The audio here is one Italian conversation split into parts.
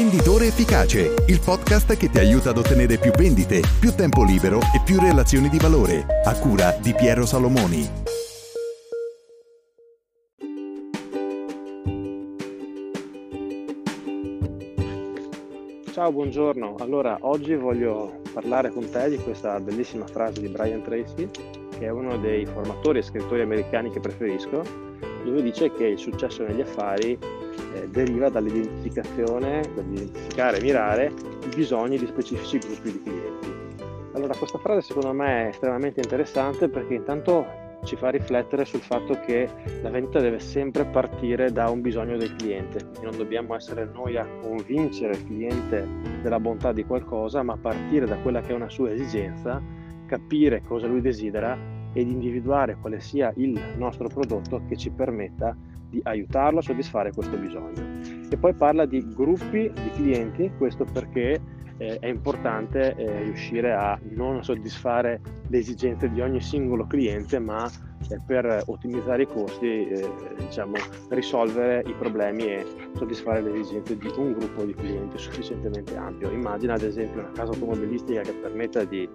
Venditore Efficace, il podcast che ti aiuta ad ottenere più vendite, più tempo libero e più relazioni di valore, a cura di Piero Salomoni. Ciao, buongiorno. Allora, oggi voglio parlare con te di questa bellissima frase di Brian Tracy, che è uno dei formatori e scrittori americani che preferisco, dove dice che il successo negli affari eh, deriva dall'identificazione, dall'identificare e mirare i bisogni di specifici gruppi di clienti. Allora questa frase secondo me è estremamente interessante perché intanto ci fa riflettere sul fatto che la vendita deve sempre partire da un bisogno del cliente, quindi non dobbiamo essere noi a convincere il cliente della bontà di qualcosa, ma partire da quella che è una sua esigenza, capire cosa lui desidera ed individuare quale sia il nostro prodotto che ci permetta di aiutarlo a soddisfare questo bisogno. E poi parla di gruppi di clienti, questo perché eh, è importante eh, riuscire a non soddisfare le esigenze di ogni singolo cliente, ma eh, per ottimizzare i costi, eh, diciamo, risolvere i problemi e soddisfare le esigenze di un gruppo di clienti sufficientemente ampio. Immagina ad esempio una casa automobilistica che permetta di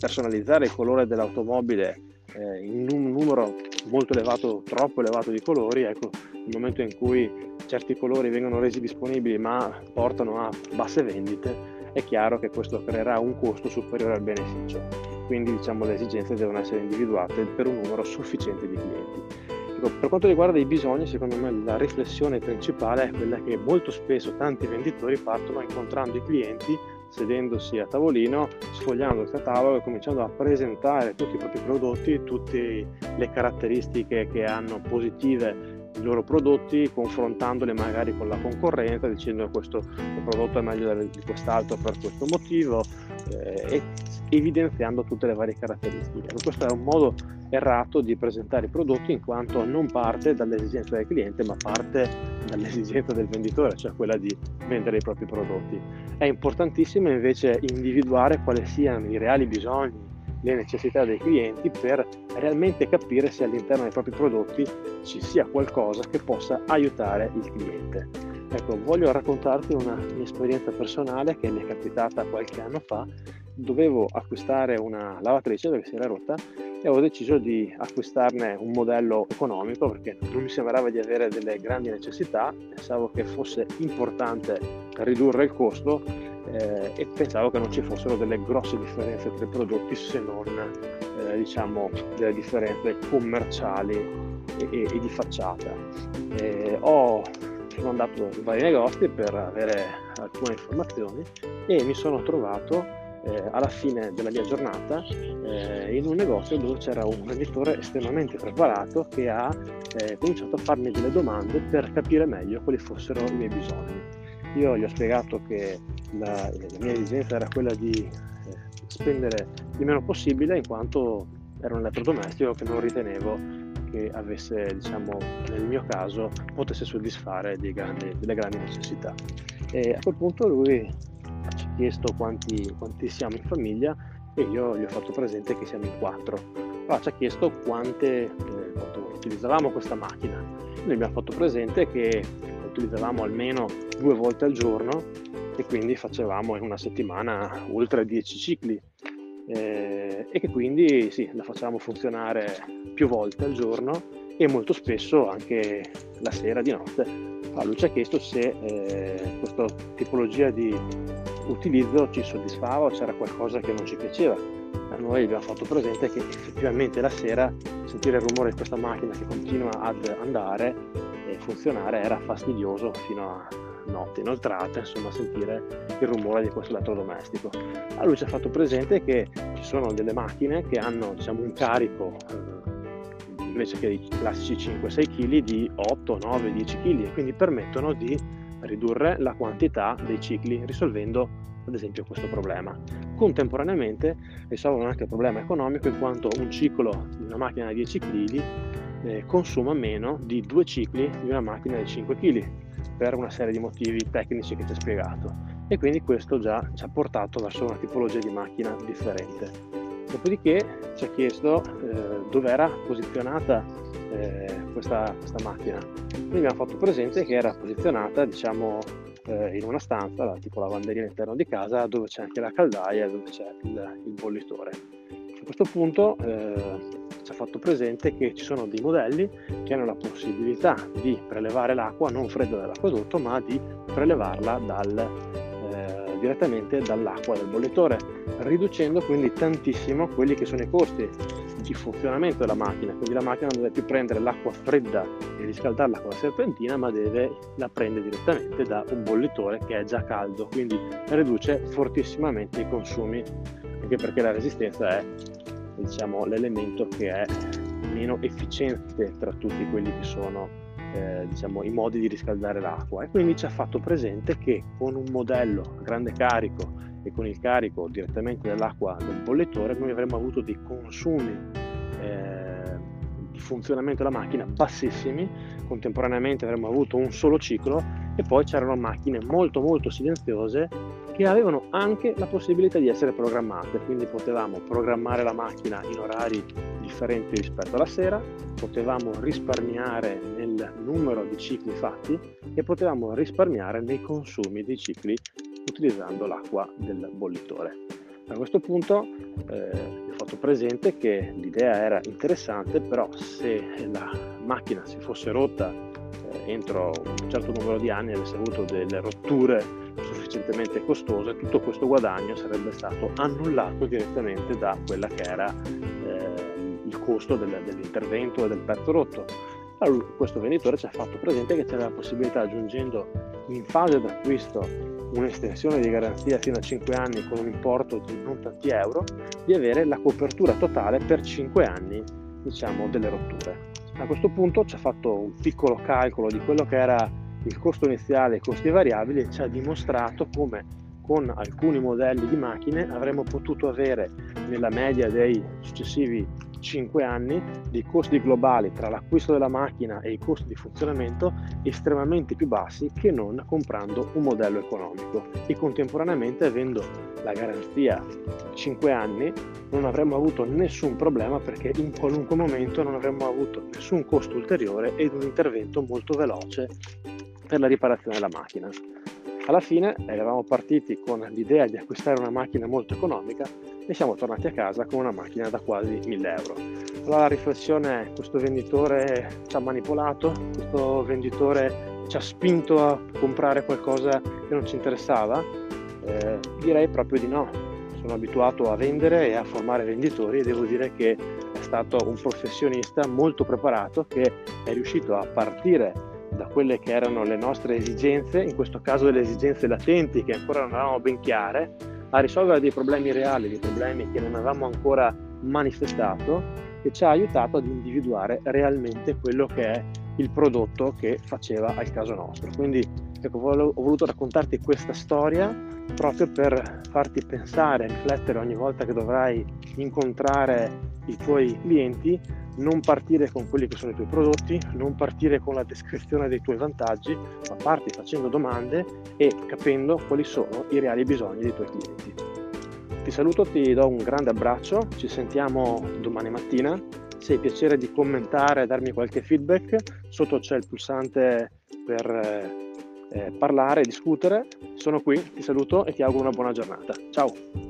personalizzare il colore dell'automobile eh, in un numero molto elevato, troppo elevato di colori, ecco, nel momento in cui certi colori vengono resi disponibili ma portano a basse vendite, è chiaro che questo creerà un costo superiore al beneficio. Quindi diciamo, le esigenze devono essere individuate per un numero sufficiente di clienti. Ecco, per quanto riguarda i bisogni, secondo me la riflessione principale è quella che molto spesso tanti venditori partono incontrando i clienti sedendosi a tavolino, sfogliando il catalogo e cominciando a presentare tutti i propri prodotti, tutte le caratteristiche che hanno positive i loro prodotti, confrontandole magari con la concorrenza, dicendo questo prodotto è meglio di quest'altro per questo motivo eh, e evidenziando tutte le varie caratteristiche. Questo è un modo errato di presentare i prodotti in quanto non parte dall'esigenza del cliente ma parte dall'esigenza del venditore, cioè quella di vendere i propri prodotti. È importantissimo invece individuare quali siano i reali bisogni, le necessità dei clienti per realmente capire se all'interno dei propri prodotti ci sia qualcosa che possa aiutare il cliente. Ecco, voglio raccontarti una mia esperienza personale che mi è capitata qualche anno fa. Dovevo acquistare una lavatrice che si era rotta e ho deciso di acquistarne un modello economico perché non mi sembrava di avere delle grandi necessità, pensavo che fosse importante ridurre il costo eh, e pensavo che non ci fossero delle grosse differenze tra i prodotti se non eh, diciamo delle differenze commerciali e, e, e di facciata. Eh, ho, sono andato in vari negozi per avere alcune informazioni e mi sono trovato eh, alla fine della mia giornata eh, in un negozio dove c'era un venditore estremamente preparato che ha eh, cominciato a farmi delle domande per capire meglio quali fossero i miei bisogni. Io gli ho spiegato che la, la mia esigenza era quella di eh, spendere il meno possibile in quanto era un elettrodomestico che non ritenevo che avesse, diciamo, nel mio caso, potesse soddisfare grandi, delle grandi necessità. E a quel punto lui ci ha chiesto quanti, quanti, siamo in famiglia e io gli ho fatto presente che siamo in quattro. Allora ci ha chiesto quante, eh, quanto utilizzavamo questa macchina. Noi abbiamo fatto presente che utilizzavamo almeno due volte al giorno e quindi facevamo in una settimana oltre 10 cicli eh, e che quindi sì, la facevamo funzionare più volte al giorno e molto spesso anche la sera di notte. Allora, lui ci ha chiesto se eh, questa tipologia di utilizzo ci soddisfava o c'era qualcosa che non ci piaceva. A noi abbiamo fatto presente che effettivamente la sera sentire il rumore di questa macchina che continua ad andare e funzionare era fastidioso fino a notte inoltrate, insomma sentire il rumore di questo elettrodomestico. A lui ci ha fatto presente che ci sono delle macchine che hanno diciamo, un carico eh, invece che i classici 5-6 kg di 8, 9, 10 kg e quindi permettono di ridurre la quantità dei cicli risolvendo ad esempio questo problema. Contemporaneamente risolvono anche il problema economico in quanto un ciclo di una macchina di 10 kg eh, consuma meno di due cicli di una macchina di 5 kg per una serie di motivi tecnici che ti ho spiegato e quindi questo già ci ha portato verso una tipologia di macchina differente. Dopodiché ci ha chiesto eh, dove era posizionata eh, questa, questa, macchina. Quindi abbiamo fatto presente che era posizionata, diciamo, eh, in una stanza, tipo lavanderia all'interno di casa, dove c'è anche la caldaia, dove c'è il, il bollitore. A questo punto eh, ci ha fatto presente che ci sono dei modelli che hanno la possibilità di prelevare l'acqua non fredda dall'acquedotto, ma di prelevarla dal, eh, direttamente dall'acqua del bollitore, riducendo quindi tantissimo quelli che sono i costi di funzionamento della macchina, quindi la macchina non deve più prendere l'acqua fredda e riscaldarla con la serpentina, ma deve la prendere direttamente da un bollitore che è già caldo, quindi riduce fortissimamente i consumi, anche perché la resistenza è diciamo, l'elemento che è meno efficiente tra tutti quelli che sono eh, diciamo, i modi di riscaldare l'acqua. E quindi ci ha fatto presente che con un modello a grande carico e con il carico direttamente dell'acqua del bollitore noi avremmo avuto dei consumi eh, di funzionamento della macchina bassissimi, contemporaneamente avremmo avuto un solo ciclo e poi c'erano macchine molto molto silenziose che avevano anche la possibilità di essere programmate, quindi potevamo programmare la macchina in orari differenti rispetto alla sera, potevamo risparmiare nel numero di cicli fatti e potevamo risparmiare nei consumi dei cicli utilizzando l'acqua del bollitore. A questo punto eh, ho fatto presente che l'idea era interessante, però se la macchina si fosse rotta entro un certo numero di anni avesse avuto delle rotture sufficientemente costose, tutto questo guadagno sarebbe stato annullato direttamente da quella che era eh, il costo del, dell'intervento e del pezzo rotto. Allora, questo venditore ci ha fatto presente che c'era la possibilità, aggiungendo in fase d'acquisto un'estensione di garanzia fino a 5 anni con un importo di non tanti euro, di avere la copertura totale per 5 anni diciamo, delle rotture. A questo punto ci ha fatto un piccolo calcolo di quello che era il costo iniziale e i costi variabili e ci ha dimostrato come con alcuni modelli di macchine avremmo potuto avere nella media dei successivi 5 anni dei costi globali tra l'acquisto della macchina e i costi di funzionamento estremamente più bassi che non comprando un modello economico e contemporaneamente avendo la garanzia 5 anni non avremmo avuto nessun problema perché in qualunque momento non avremmo avuto nessun costo ulteriore ed un intervento molto veloce per la riparazione della macchina. Alla fine eravamo partiti con l'idea di acquistare una macchina molto economica e siamo tornati a casa con una macchina da quasi 1000 euro. Allora la riflessione è questo venditore ci ha manipolato, questo venditore ci ha spinto a comprare qualcosa che non ci interessava? Eh, direi proprio di no. Sono abituato a vendere e a formare venditori e devo dire che è stato un professionista molto preparato che è riuscito a partire da quelle che erano le nostre esigenze, in questo caso delle esigenze latenti che ancora non avevamo ben chiare, a risolvere dei problemi reali, dei problemi che non avevamo ancora manifestato e ci ha aiutato ad individuare realmente quello che è il prodotto che faceva al caso nostro. Quindi ecco, ho voluto raccontarti questa storia proprio per farti pensare, riflettere ogni volta che dovrai incontrare i tuoi clienti, non partire con quelli che sono i tuoi prodotti, non partire con la descrizione dei tuoi vantaggi, ma parti facendo domande e capendo quali sono i reali bisogni dei tuoi clienti. Ti saluto, ti do un grande abbraccio, ci sentiamo domani mattina. Se hai piacere di commentare e darmi qualche feedback, sotto c'è il pulsante per eh, eh parlare discutere. Sono qui, ti saluto e ti auguro una buona giornata. Ciao!